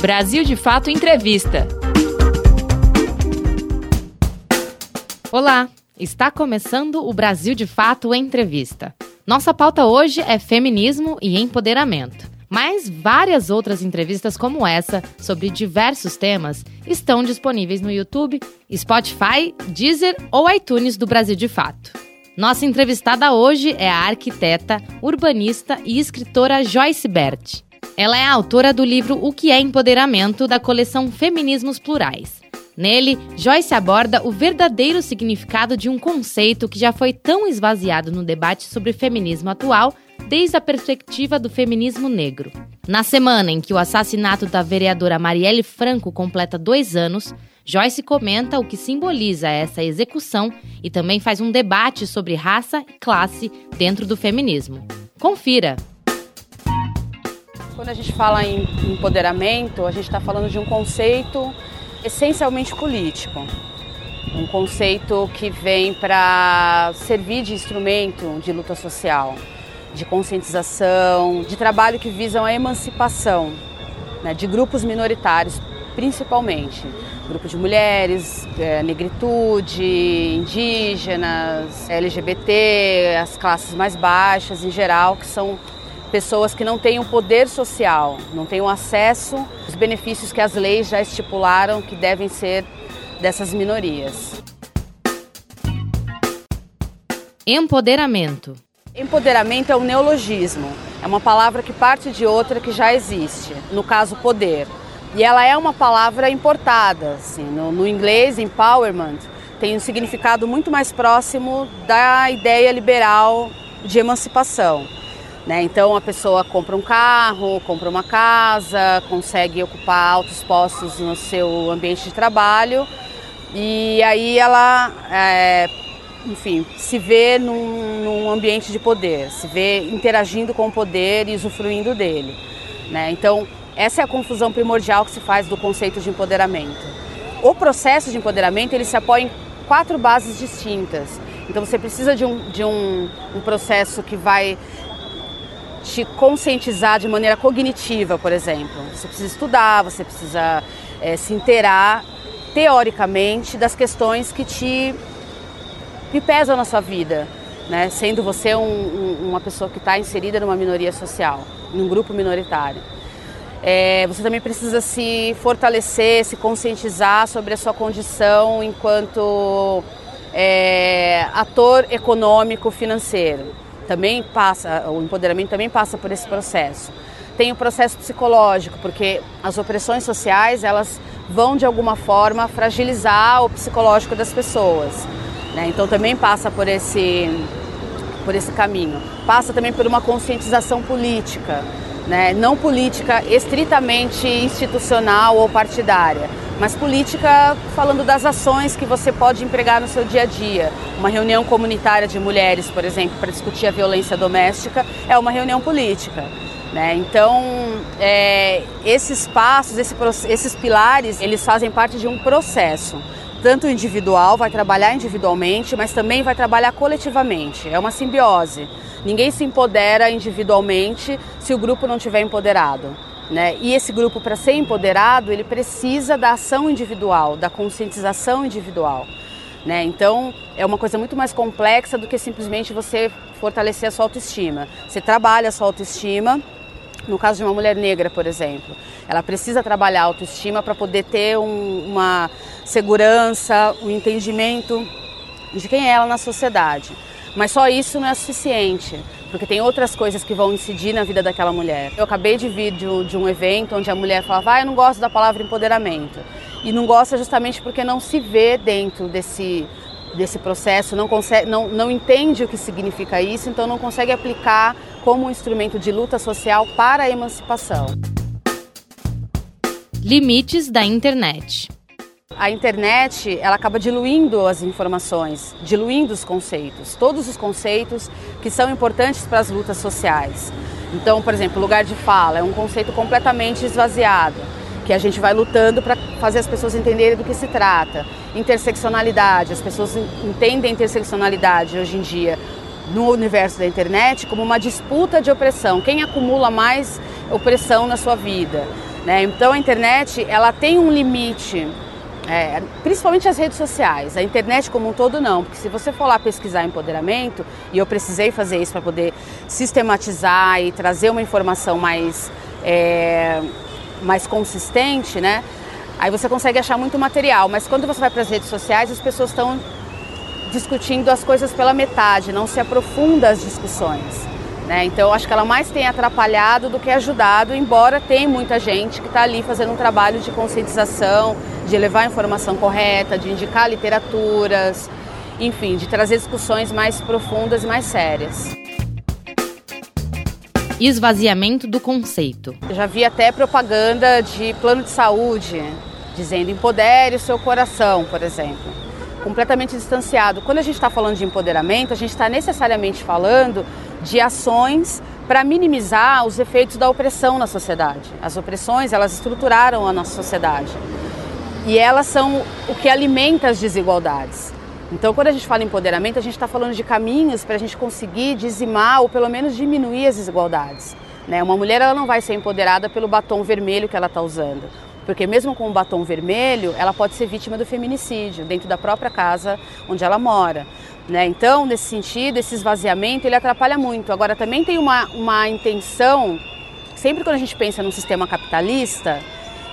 Brasil de Fato Entrevista. Olá, está começando o Brasil de Fato Entrevista. Nossa pauta hoje é feminismo e empoderamento. Mas várias outras entrevistas como essa, sobre diversos temas, estão disponíveis no YouTube, Spotify, Deezer ou iTunes do Brasil de Fato. Nossa entrevistada hoje é a arquiteta, urbanista e escritora Joyce Bert. Ela é autora do livro O que é Empoderamento, da coleção Feminismos Plurais. Nele, Joyce aborda o verdadeiro significado de um conceito que já foi tão esvaziado no debate sobre feminismo atual desde a perspectiva do feminismo negro. Na semana em que o assassinato da vereadora Marielle Franco completa dois anos, Joyce comenta o que simboliza essa execução e também faz um debate sobre raça e classe dentro do feminismo. Confira! Quando a gente fala em empoderamento, a gente está falando de um conceito essencialmente político. Um conceito que vem para servir de instrumento de luta social, de conscientização, de trabalho que visam a emancipação né, de grupos minoritários, principalmente. Grupo de mulheres, é, negritude, indígenas, LGBT, as classes mais baixas em geral, que são pessoas que não têm um poder social, não têm um acesso aos benefícios que as leis já estipularam que devem ser dessas minorias. Empoderamento. Empoderamento é um neologismo, é uma palavra que parte de outra que já existe, no caso, poder. E ela é uma palavra importada, assim, no, no inglês, empowerment, tem um significado muito mais próximo da ideia liberal de emancipação. Né? Então a pessoa compra um carro, compra uma casa, consegue ocupar altos postos no seu ambiente de trabalho e aí ela, é, enfim, se vê num, num, ambiente de poder, se vê interagindo com o poder e usufruindo dele. Né? Então essa é a confusão primordial que se faz do conceito de empoderamento. O processo de empoderamento ele se apoia em quatro bases distintas. Então você precisa de um, de um, um processo que vai te conscientizar de maneira cognitiva, por exemplo. Você precisa estudar, você precisa é, se inteirar teoricamente das questões que te que pesam na sua vida, né? sendo você um, um, uma pessoa que está inserida numa minoria social, num grupo minoritário. É, você também precisa se fortalecer, se conscientizar sobre a sua condição enquanto é, ator econômico financeiro também passa, o empoderamento também passa por esse processo. Tem o processo psicológico, porque as opressões sociais, elas vão de alguma forma fragilizar o psicológico das pessoas. Né? Então também passa por esse, por esse caminho. Passa também por uma conscientização política, né? não política estritamente institucional ou partidária, mas política falando das ações que você pode empregar no seu dia a dia. Uma reunião comunitária de mulheres, por exemplo, para discutir a violência doméstica, é uma reunião política. Né? Então, é, esses passos, esse, esses pilares, eles fazem parte de um processo. Tanto individual, vai trabalhar individualmente, mas também vai trabalhar coletivamente. É uma simbiose. Ninguém se empodera individualmente se o grupo não estiver empoderado. Né? E esse grupo, para ser empoderado, ele precisa da ação individual, da conscientização individual. Né? Então, é uma coisa muito mais complexa do que simplesmente você fortalecer a sua autoestima. Você trabalha a sua autoestima, no caso de uma mulher negra, por exemplo, ela precisa trabalhar a autoestima para poder ter um, uma segurança, um entendimento de quem é ela na sociedade. Mas só isso não é suficiente porque tem outras coisas que vão incidir na vida daquela mulher. Eu acabei de vir de um, de um evento onde a mulher falava, ah, eu não gosto da palavra empoderamento. E não gosta justamente porque não se vê dentro desse, desse processo, não, consegue, não, não entende o que significa isso, então não consegue aplicar como um instrumento de luta social para a emancipação. Limites da internet a internet ela acaba diluindo as informações, diluindo os conceitos, todos os conceitos que são importantes para as lutas sociais. Então, por exemplo, lugar de fala é um conceito completamente esvaziado, que a gente vai lutando para fazer as pessoas entenderem do que se trata. Interseccionalidade, as pessoas entendem a interseccionalidade hoje em dia no universo da internet como uma disputa de opressão, quem acumula mais opressão na sua vida. Né? Então a internet ela tem um limite, é, principalmente as redes sociais. A internet como um todo não, porque se você for lá pesquisar empoderamento, e eu precisei fazer isso para poder sistematizar e trazer uma informação mais, é, mais consistente, né? Aí você consegue achar muito material, mas quando você vai para as redes sociais, as pessoas estão discutindo as coisas pela metade, não se aprofunda as discussões. Né? Então, acho que ela mais tem atrapalhado do que ajudado, embora tem muita gente que está ali fazendo um trabalho de conscientização, de levar a informação correta, de indicar literaturas, enfim, de trazer discussões mais profundas e mais sérias. Esvaziamento do conceito. Eu já vi até propaganda de plano de saúde dizendo empodere o seu coração, por exemplo. Completamente distanciado. Quando a gente está falando de empoderamento, a gente está necessariamente falando de ações para minimizar os efeitos da opressão na sociedade. As opressões, elas estruturaram a nossa sociedade. E elas são o que alimenta as desigualdades. Então, quando a gente fala em empoderamento, a gente está falando de caminhos para a gente conseguir dizimar ou pelo menos diminuir as desigualdades. Né? Uma mulher ela não vai ser empoderada pelo batom vermelho que ela está usando porque mesmo com o batom vermelho, ela pode ser vítima do feminicídio dentro da própria casa onde ela mora. Né? Então, nesse sentido, esse esvaziamento ele atrapalha muito. Agora, também tem uma, uma intenção, sempre quando a gente pensa num sistema capitalista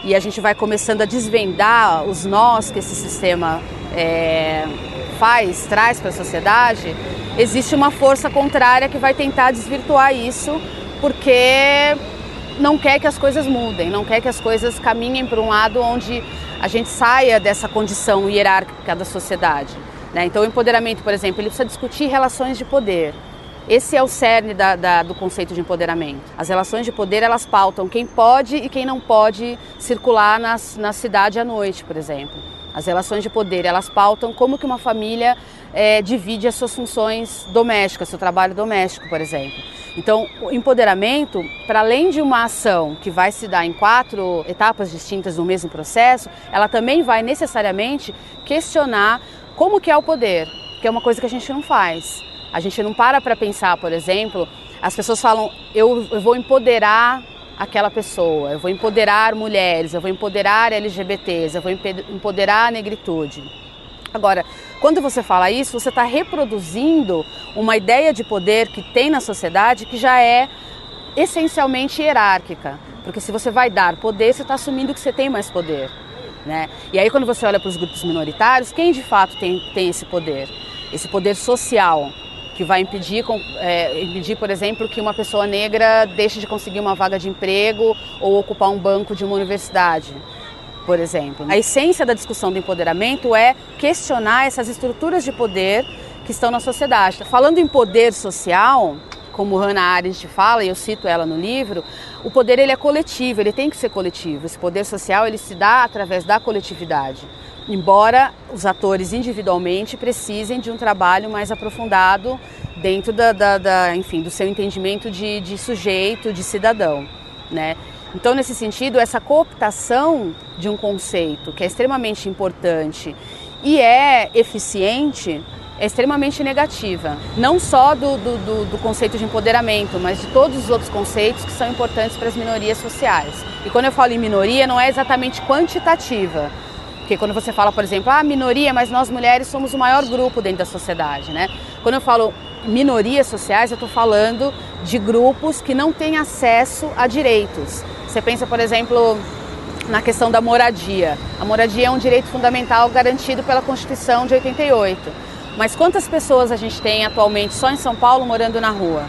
e a gente vai começando a desvendar os nós que esse sistema é, faz, traz para a sociedade, existe uma força contrária que vai tentar desvirtuar isso, porque não quer que as coisas mudem, não quer que as coisas caminhem para um lado onde a gente saia dessa condição hierárquica da sociedade. Né? Então, o empoderamento, por exemplo, ele precisa discutir relações de poder. Esse é o cerne da, da, do conceito de empoderamento. As relações de poder elas pautam quem pode e quem não pode circular nas, na cidade à noite, por exemplo. As relações de poder elas pautam como que uma família é, divide as suas funções domésticas, seu trabalho doméstico, por exemplo. Então, o empoderamento, para além de uma ação que vai se dar em quatro etapas distintas no mesmo processo, ela também vai necessariamente questionar como que é o poder, que é uma coisa que a gente não faz. A gente não para para pensar, por exemplo, as pessoas falam, eu, eu vou empoderar aquela pessoa, eu vou empoderar mulheres, eu vou empoderar LGBTs, eu vou empoderar a negritude. Agora, quando você fala isso, você está reproduzindo uma ideia de poder que tem na sociedade que já é essencialmente hierárquica. Porque se você vai dar poder, você está assumindo que você tem mais poder. Né? E aí, quando você olha para os grupos minoritários, quem de fato tem, tem esse poder? Esse poder social, que vai impedir, é, impedir, por exemplo, que uma pessoa negra deixe de conseguir uma vaga de emprego ou ocupar um banco de uma universidade por exemplo. A essência da discussão do empoderamento é questionar essas estruturas de poder que estão na sociedade. Falando em poder social, como Hannah Arendt fala, e eu cito ela no livro, o poder ele é coletivo, ele tem que ser coletivo. Esse poder social ele se dá através da coletividade. Embora os atores individualmente precisem de um trabalho mais aprofundado dentro da, da, da enfim, do seu entendimento de, de sujeito, de cidadão, né? Então, nesse sentido, essa cooptação de um conceito que é extremamente importante e é eficiente é extremamente negativa. Não só do, do, do, conceito de empoderamento, mas de todos os outros conceitos que são importantes para as minorias sociais. E quando eu falo em minoria, não é exatamente quantitativa. Porque quando você fala, por exemplo, ah, minoria, mas nós mulheres somos o maior grupo dentro da sociedade, né? Quando eu falo minorias sociais, eu estou falando de grupos que não têm acesso a direitos. Você pensa, por exemplo, na questão da moradia. A moradia é um direito fundamental garantido pela Constituição de 88. Mas quantas pessoas a gente tem atualmente só em São Paulo morando na rua?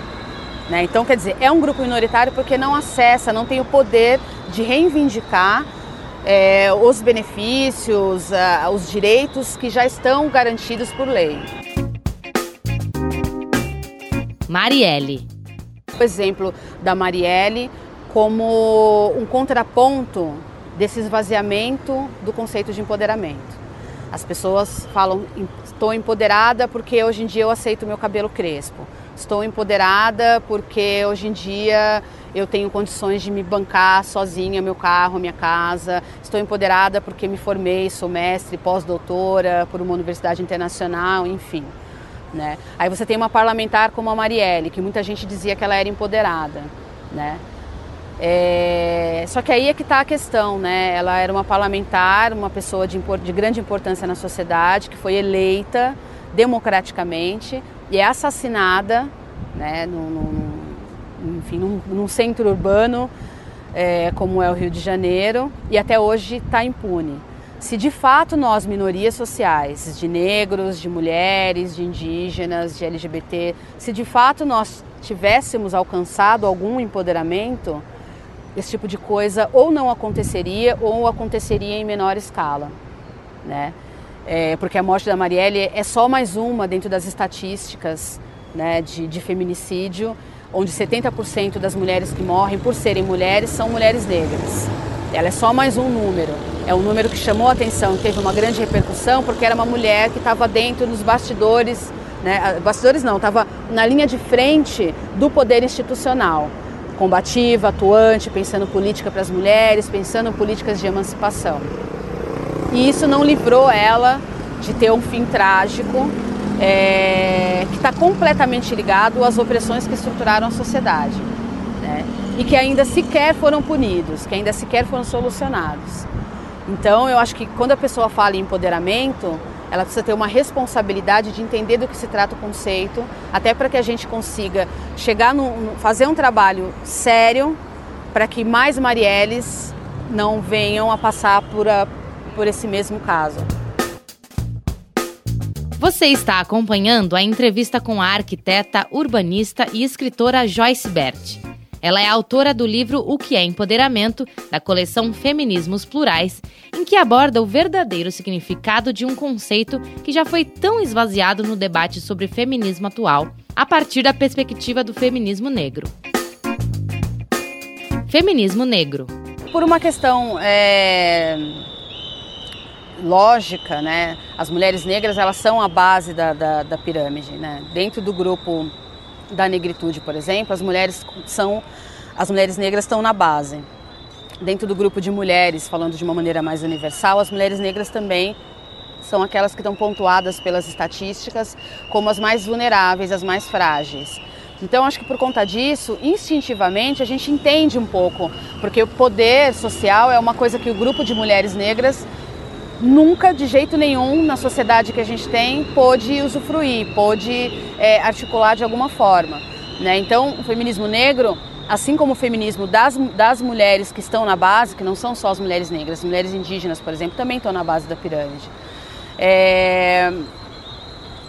Né? Então, quer dizer, é um grupo minoritário porque não acessa, não tem o poder de reivindicar é, os benefícios, uh, os direitos que já estão garantidos por lei. Marielle. O exemplo da Marielle como um contraponto desse esvaziamento do conceito de empoderamento. As pessoas falam, estou empoderada porque hoje em dia eu aceito meu cabelo crespo. Estou empoderada porque hoje em dia eu tenho condições de me bancar sozinha, meu carro, minha casa. Estou empoderada porque me formei, sou mestre, pós-doutora por uma universidade internacional, enfim. Né? Aí você tem uma parlamentar como a Marielle, que muita gente dizia que ela era empoderada. Né? É... Só que aí é que está a questão, né? Ela era uma parlamentar, uma pessoa de, de grande importância na sociedade, que foi eleita democraticamente e é assassinada, né? Num, enfim, num, num centro urbano é, como é o Rio de Janeiro e até hoje está impune. Se de fato nós, minorias sociais, de negros, de mulheres, de indígenas, de LGBT, se de fato nós tivéssemos alcançado algum empoderamento, esse tipo de coisa ou não aconteceria ou aconteceria em menor escala, né? É, porque a morte da Marielle é só mais uma dentro das estatísticas né, de, de feminicídio, onde 70% das mulheres que morrem por serem mulheres são mulheres negras. Ela é só mais um número. É um número que chamou a atenção, teve uma grande repercussão, porque era uma mulher que estava dentro dos bastidores, né? bastidores não, estava na linha de frente do poder institucional, combativa, atuante, pensando política para as mulheres, pensando políticas de emancipação. E isso não livrou ela de ter um fim trágico, é, que está completamente ligado às opressões que estruturaram a sociedade. Né? E que ainda sequer foram punidos, que ainda sequer foram solucionados. Então, eu acho que quando a pessoa fala em empoderamento, ela precisa ter uma responsabilidade de entender do que se trata o conceito, até para que a gente consiga chegar no, fazer um trabalho sério para que mais Marielles não venham a passar por, a, por esse mesmo caso. Você está acompanhando a entrevista com a arquiteta, urbanista e escritora Joyce Bert. Ela é autora do livro O que é Empoderamento, da coleção Feminismos Plurais, em que aborda o verdadeiro significado de um conceito que já foi tão esvaziado no debate sobre feminismo atual, a partir da perspectiva do feminismo negro. Feminismo negro. Por uma questão é, lógica, né? As mulheres negras elas são a base da, da, da pirâmide, né? Dentro do grupo da negritude, por exemplo, as mulheres são as mulheres negras estão na base. Dentro do grupo de mulheres, falando de uma maneira mais universal, as mulheres negras também são aquelas que estão pontuadas pelas estatísticas como as mais vulneráveis, as mais frágeis. Então, acho que por conta disso, instintivamente, a gente entende um pouco, porque o poder social é uma coisa que o grupo de mulheres negras nunca, de jeito nenhum, na sociedade que a gente tem, pôde usufruir, pôde é, articular de alguma forma. Né? Então, o feminismo negro, assim como o feminismo das, das mulheres que estão na base, que não são só as mulheres negras, as mulheres indígenas, por exemplo, também estão na base da pirâmide. É,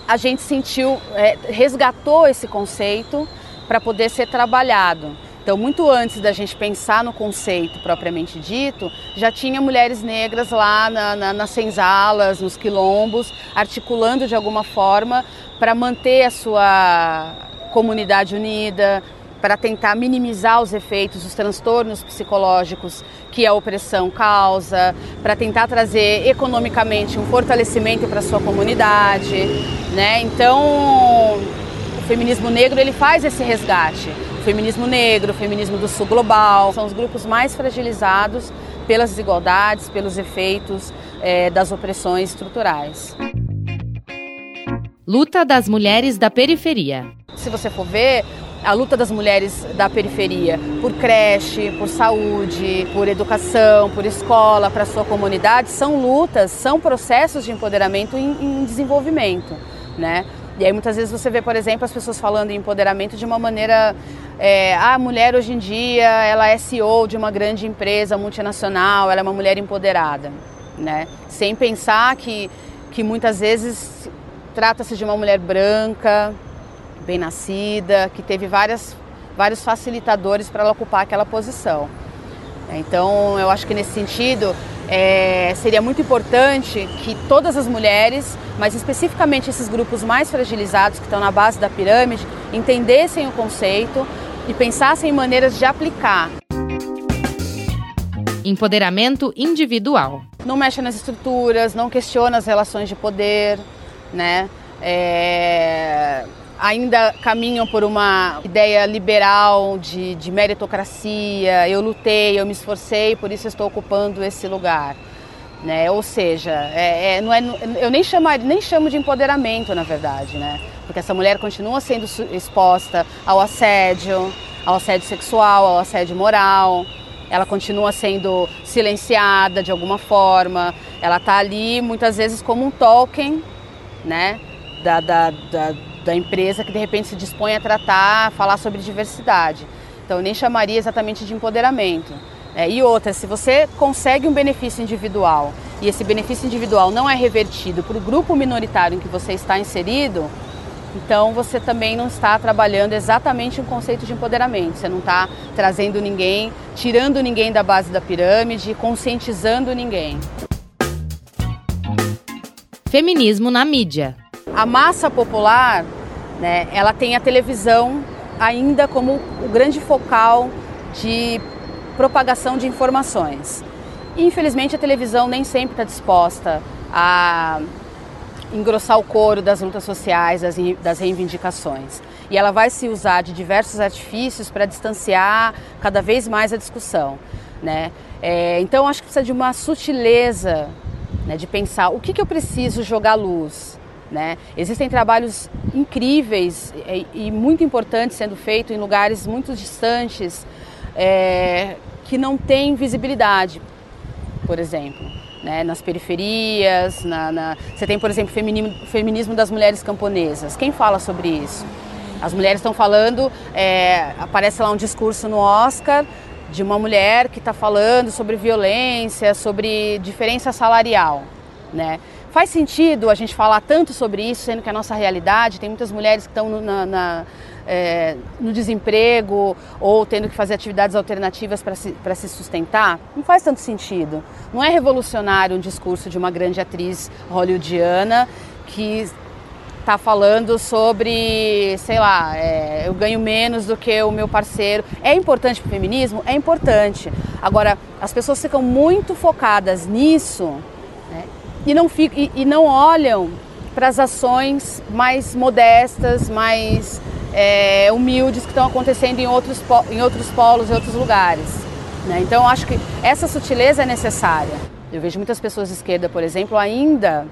a gente sentiu, é, resgatou esse conceito para poder ser trabalhado. Então, muito antes da gente pensar no conceito propriamente dito, já tinha mulheres negras lá na, na, nas senzalas, nos quilombos, articulando de alguma forma para manter a sua comunidade unida, para tentar minimizar os efeitos, os transtornos psicológicos que a opressão causa, para tentar trazer economicamente um fortalecimento para a sua comunidade, né? Então, o feminismo negro ele faz esse resgate o feminismo negro, o feminismo do sul global, são os grupos mais fragilizados pelas desigualdades, pelos efeitos é, das opressões estruturais. Luta das mulheres da periferia. Se você for ver, a luta das mulheres da periferia por creche, por saúde, por educação, por escola, para sua comunidade, são lutas, são processos de empoderamento em, em desenvolvimento, né? E aí muitas vezes você vê, por exemplo, as pessoas falando em empoderamento de uma maneira é, ah, a mulher hoje em dia ela é CEO de uma grande empresa multinacional, ela é uma mulher empoderada, né? Sem pensar que, que muitas vezes trata-se de uma mulher branca, bem nascida, que teve várias, vários facilitadores para ela ocupar aquela posição. Então, eu acho que nesse sentido é, seria muito importante que todas as mulheres, mas especificamente esses grupos mais fragilizados que estão na base da pirâmide, entendessem o conceito e pensassem em maneiras de aplicar. Empoderamento individual. Não mexe nas estruturas, não questiona as relações de poder, né? É ainda caminham por uma ideia liberal de, de meritocracia. Eu lutei, eu me esforcei, por isso estou ocupando esse lugar. Né? Ou seja, é, é, não é, eu nem, chamo, nem chamo de empoderamento, na verdade, né? porque essa mulher continua sendo exposta ao assédio, ao assédio sexual, ao assédio moral. Ela continua sendo silenciada de alguma forma. Ela está ali muitas vezes como um token, né, da, da, da, da empresa que de repente se dispõe a tratar, a falar sobre diversidade. Então, eu nem chamaria exatamente de empoderamento. É, e outra, se você consegue um benefício individual e esse benefício individual não é revertido para o grupo minoritário em que você está inserido, então você também não está trabalhando exatamente um conceito de empoderamento. Você não está trazendo ninguém, tirando ninguém da base da pirâmide, conscientizando ninguém. Feminismo na mídia. A massa popular, né, ela tem a televisão ainda como o grande focal de propagação de informações. E, infelizmente, a televisão nem sempre está disposta a engrossar o couro das lutas sociais, das, reivindicações. E ela vai se usar de diversos artifícios para distanciar cada vez mais a discussão. Né? É, então, acho que precisa de uma sutileza né, de pensar o que, que eu preciso jogar luz. Né? Existem trabalhos incríveis e, e muito importantes sendo feitos em lugares muito distantes é, que não têm visibilidade, por exemplo. Né, nas periferias, na, na... você tem, por exemplo, feminismo, feminismo das mulheres camponesas. Quem fala sobre isso? As mulheres estão falando, é, aparece lá um discurso no Oscar de uma mulher que está falando sobre violência, sobre diferença salarial, né? Faz sentido a gente falar tanto sobre isso, sendo que a nossa realidade tem muitas mulheres que estão na, na, é, no desemprego ou tendo que fazer atividades alternativas para se, se sustentar? Não faz tanto sentido. Não é revolucionário um discurso de uma grande atriz hollywoodiana que está falando sobre, sei lá, é, eu ganho menos do que o meu parceiro. É importante para o feminismo? É importante. Agora, as pessoas ficam muito focadas nisso e não, fico, e, e não olham para as ações mais modestas, mais é, humildes que estão acontecendo em outros, em outros polos, em outros lugares. Né? Então, acho que essa sutileza é necessária. Eu vejo muitas pessoas de esquerda, por exemplo, ainda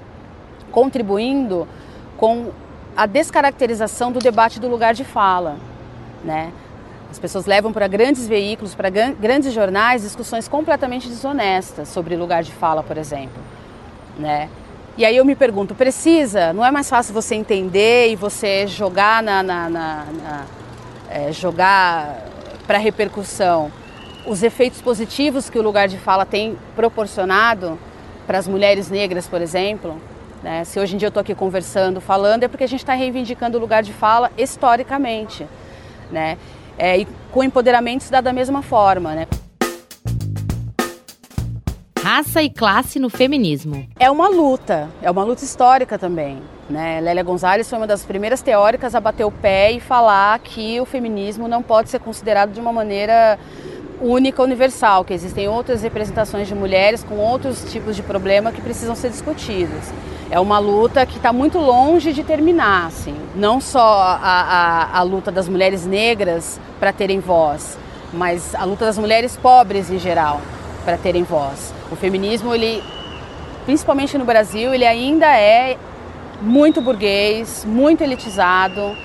contribuindo com a descaracterização do debate do lugar de fala. Né? As pessoas levam para grandes veículos, para grandes jornais, discussões completamente desonestas sobre lugar de fala, por exemplo né? E aí eu me pergunto, precisa? Não é mais fácil você entender e você jogar na, na, na, na é, jogar para repercussão os efeitos positivos que o lugar de fala tem proporcionado para as mulheres negras, por exemplo? Né? Se hoje em dia eu estou aqui conversando, falando, é porque a gente está reivindicando o lugar de fala historicamente, né? É, e com empoderamento se dá da mesma forma, né? Raça e classe no feminismo. É uma luta, é uma luta histórica também. Né? Lélia Gonzalez foi uma das primeiras teóricas a bater o pé e falar que o feminismo não pode ser considerado de uma maneira única, universal, que existem outras representações de mulheres com outros tipos de problema que precisam ser discutidos. É uma luta que está muito longe de terminar, assim. não só a, a, a luta das mulheres negras para terem voz, mas a luta das mulheres pobres em geral para terem voz. O feminismo, ele, principalmente no Brasil, ele ainda é muito burguês, muito elitizado.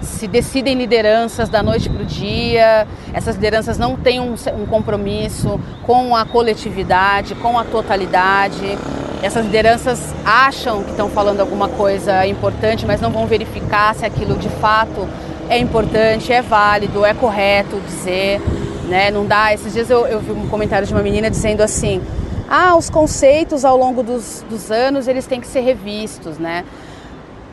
Se decidem lideranças da noite para o dia, essas lideranças não têm um, um compromisso com a coletividade, com a totalidade. Essas lideranças acham que estão falando alguma coisa importante, mas não vão verificar se aquilo de fato é importante, é válido, é correto dizer. Né? Não dá. Esses dias eu, eu vi um comentário de uma menina dizendo assim: ah, os conceitos ao longo dos, dos anos eles têm que ser revistos, né?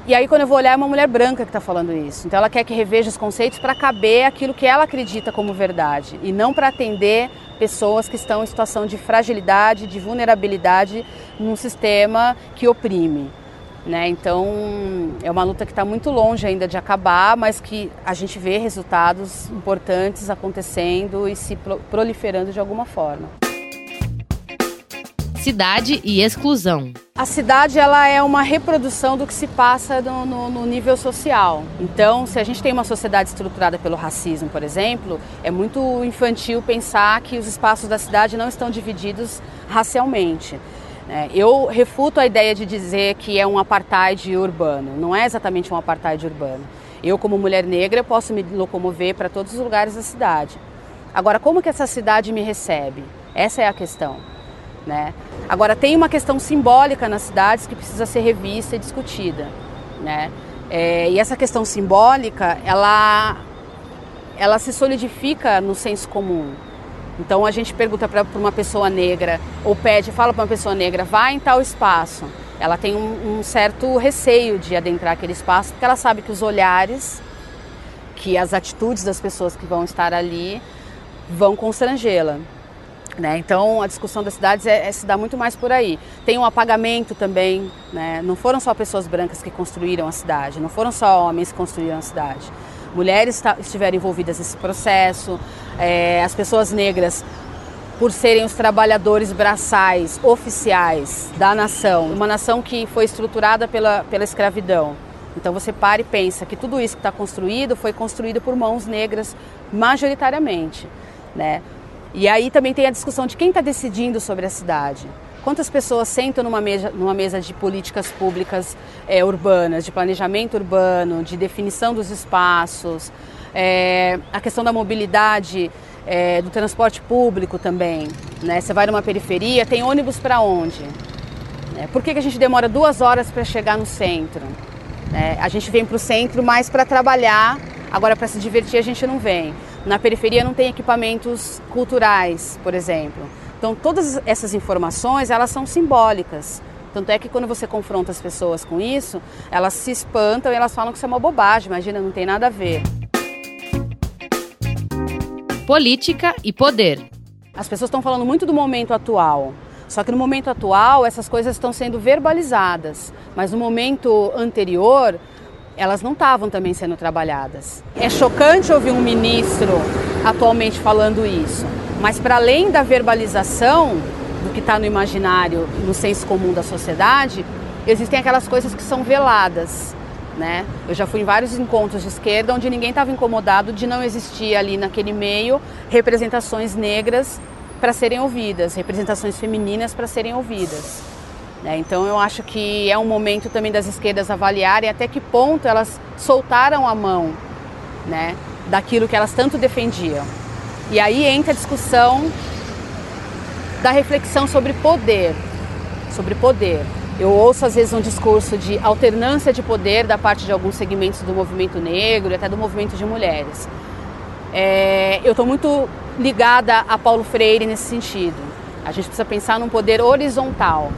E aí quando eu vou olhar é uma mulher branca que está falando isso. Então ela quer que reveja os conceitos para caber aquilo que ela acredita como verdade e não para atender pessoas que estão em situação de fragilidade, de vulnerabilidade num sistema que oprime. Né? Então é uma luta que está muito longe ainda de acabar, mas que a gente vê resultados importantes acontecendo e se proliferando de alguma forma. Cidade e exclusão. A cidade ela é uma reprodução do que se passa no, no, no, nível social. Então, se a gente tem uma sociedade estruturada pelo racismo, por exemplo, é muito infantil pensar que os espaços da cidade não estão divididos racialmente. É, eu refuto a ideia de dizer que é um apartheid urbano. Não é exatamente um apartheid urbano. Eu, como mulher negra, posso me locomover para todos os lugares da cidade. Agora, como que essa cidade me recebe? Essa é a questão. Né? Agora, tem uma questão simbólica nas cidades que precisa ser revista e discutida. Né? É, e essa questão simbólica, ela, ela se solidifica no senso comum. Então a gente pergunta para uma pessoa negra, ou pede, fala para uma pessoa negra, vai em tal espaço. Ela tem um, um, certo receio de adentrar aquele espaço, porque ela sabe que os olhares, que as atitudes das pessoas que vão estar ali vão constrangê-la. Né? Então a discussão das cidades é, é, se dá muito mais por aí. Tem um apagamento também, né? não foram só pessoas brancas que construíram a cidade, não foram só homens que construíram a cidade. Mulheres estiveram envolvidas nesse processo, é, as pessoas negras, por serem os trabalhadores braçais oficiais da nação, uma nação que foi estruturada pela, pela escravidão. Então você para e pensa que tudo isso que está construído foi construído por mãos negras majoritariamente. Né? E aí também tem a discussão de quem está decidindo sobre a cidade. Quantas pessoas sentam numa mesa, numa mesa de políticas públicas é, urbanas, de planejamento urbano, de definição dos espaços, é, a questão da mobilidade, é, do transporte público também. Né? Você vai numa periferia, tem ônibus para onde? É, por que, que a gente demora duas horas para chegar no centro? É, a gente vem para o centro mais para trabalhar, agora para se divertir a gente não vem. Na periferia não tem equipamentos culturais, por exemplo. Então todas essas informações elas são simbólicas. Tanto é que quando você confronta as pessoas com isso, elas se espantam e elas falam que isso é uma bobagem, imagina, não tem nada a ver. Política e poder. As pessoas estão falando muito do momento atual. Só que no momento atual essas coisas estão sendo verbalizadas, mas no momento anterior elas não estavam também sendo trabalhadas. É chocante ouvir um ministro atualmente falando isso, mas para além da verbalização do que está no imaginário, no senso comum da sociedade, existem aquelas coisas que são veladas. Né? Eu já fui em vários encontros de esquerda onde ninguém estava incomodado de não existir ali naquele meio representações negras para serem ouvidas, representações femininas para serem ouvidas. Né? Então eu acho que é um momento também das esquerdas avaliarem até que ponto elas soltaram a mão né, daquilo que elas tanto defendiam. E aí entra a discussão da reflexão sobre poder, sobre poder. Eu ouço às vezes um discurso de alternância de poder da parte de alguns segmentos do movimento negro e até do movimento de mulheres. É, eu estou muito ligada a Paulo Freire nesse sentido. A gente precisa pensar num poder horizontal,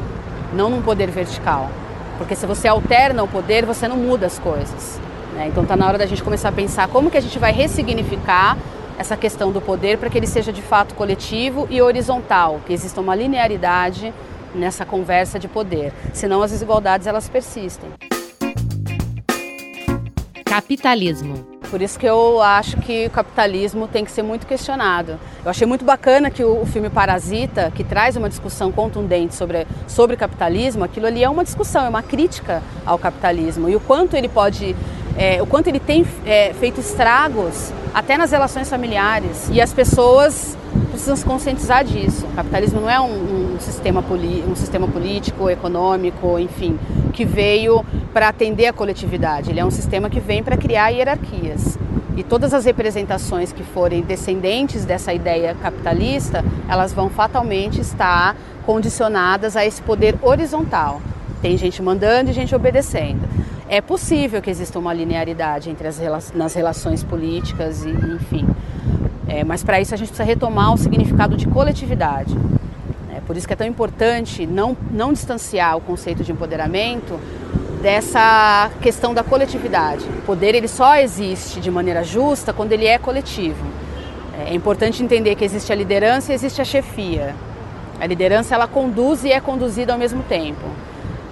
não num poder vertical. Porque se você alterna o poder, você não muda as coisas. Né? Então está na hora da gente começar a pensar como que a gente vai ressignificar essa questão do poder para que ele seja de fato coletivo e horizontal, que exista uma linearidade nessa conversa de poder. Senão as desigualdades elas persistem. Capitalismo. Por isso que eu acho que o capitalismo tem que ser muito questionado. Eu achei muito bacana que o, filme Parasita, que traz uma discussão contundente sobre, sobre capitalismo, aquilo ali é uma discussão, é uma crítica ao capitalismo e o quanto ele pode, é, o quanto ele tem é, feito estragos até nas relações familiares. E as pessoas precisam se conscientizar disso. O capitalismo não é um, um sistema, um sistema político, econômico, enfim, que veio para atender a coletividade. Ele é um sistema que vem para criar hierarquias. E todas as representações que forem descendentes dessa ideia capitalista, elas vão fatalmente estar condicionadas a esse poder horizontal. Tem gente mandando e gente obedecendo. É possível que exista uma linearidade entre as nas relações políticas e, enfim. É, mas para isso a gente precisa retomar o significado de coletividade. É, por isso que é tão importante não, não distanciar o conceito de empoderamento dessa questão da coletividade. O poder ele só existe de maneira justa quando ele é coletivo. É, é importante entender que existe a liderança e existe a chefia. A liderança ela conduz e é conduzida ao mesmo tempo.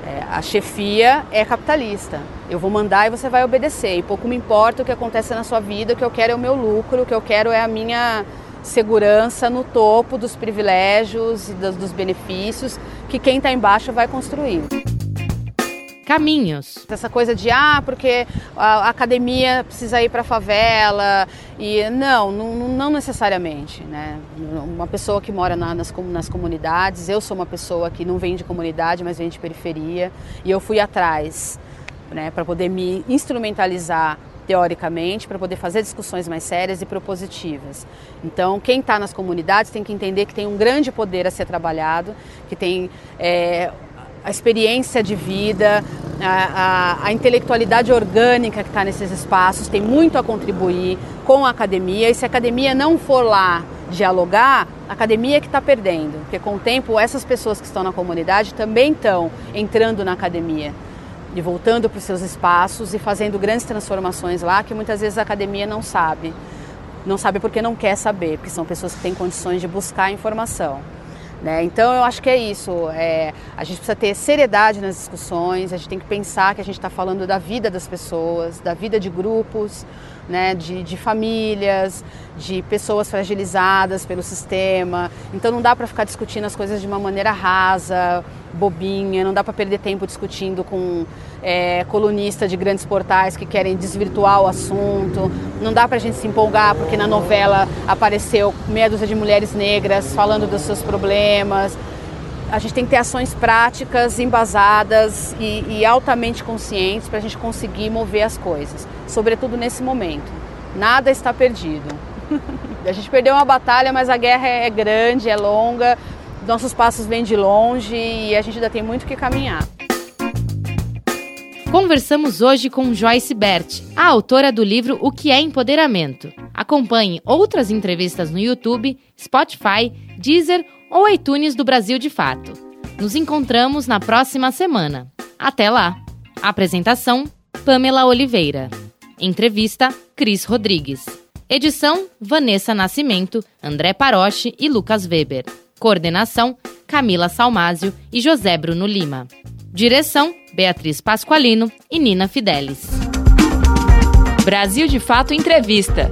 É, a chefia é capitalista. Eu vou mandar e você vai obedecer. E pouco me importa o que acontece na sua vida, o que eu quero é o meu lucro, o que eu quero é a minha segurança no topo dos privilégios e dos, benefícios que quem está embaixo vai construir caminhos. Essa coisa de ah, porque a academia precisa ir para a favela e não, não, não, necessariamente, né? Uma pessoa que mora na, nas, nas comunidades, eu sou uma pessoa que não vem de comunidade, mas vem de periferia e eu fui atrás, né, para poder me instrumentalizar teoricamente, para poder fazer discussões mais sérias e propositivas. Então, quem está nas comunidades tem que entender que tem um grande poder a ser trabalhado, que tem é, a experiência de vida, a, a, a intelectualidade orgânica que está nesses espaços, tem muito a contribuir com a academia. E se a academia não for lá dialogar, a academia é que está perdendo, porque com o tempo essas pessoas que estão na comunidade também estão entrando na academia e voltando para os seus espaços e fazendo grandes transformações lá que muitas vezes a academia não sabe. Não sabe porque não quer saber, porque são pessoas que têm condições de buscar informação. Né? Então eu acho que é isso. É, a gente precisa ter seriedade nas discussões, a gente tem que pensar que a gente está falando da vida das pessoas, da vida de grupos, né, de, de famílias, de pessoas fragilizadas pelo sistema. Então não dá para ficar discutindo as coisas de uma maneira rasa, bobinha, não dá para perder tempo discutindo com é, colunista de grandes portais que querem desvirtuar o assunto. Não dá para a gente se empolgar porque na novela apareceu meia dúzia de mulheres negras falando dos seus problemas a gente tem que ter ações práticas, embasadas e, e altamente conscientes para a gente conseguir mover as coisas, sobretudo nesse momento. Nada está perdido. a gente perdeu uma batalha, mas a guerra é grande, é longa, nossos passos vêm de longe e a gente ainda tem muito que caminhar. Conversamos hoje com Joyce Bert, a autora do livro O que é Empoderamento. Acompanhe outras entrevistas no YouTube, Spotify, Deezer ou iTunes do Brasil de Fato. Nos encontramos na próxima semana. Até lá! Apresentação: Pamela Oliveira. Entrevista: Cris Rodrigues. Edição: Vanessa Nascimento, André Paroche e Lucas Weber. Coordenação: Camila Salmásio e José Bruno Lima. Direção: Beatriz Pasqualino e Nina Fidelis. Brasil de Fato Entrevista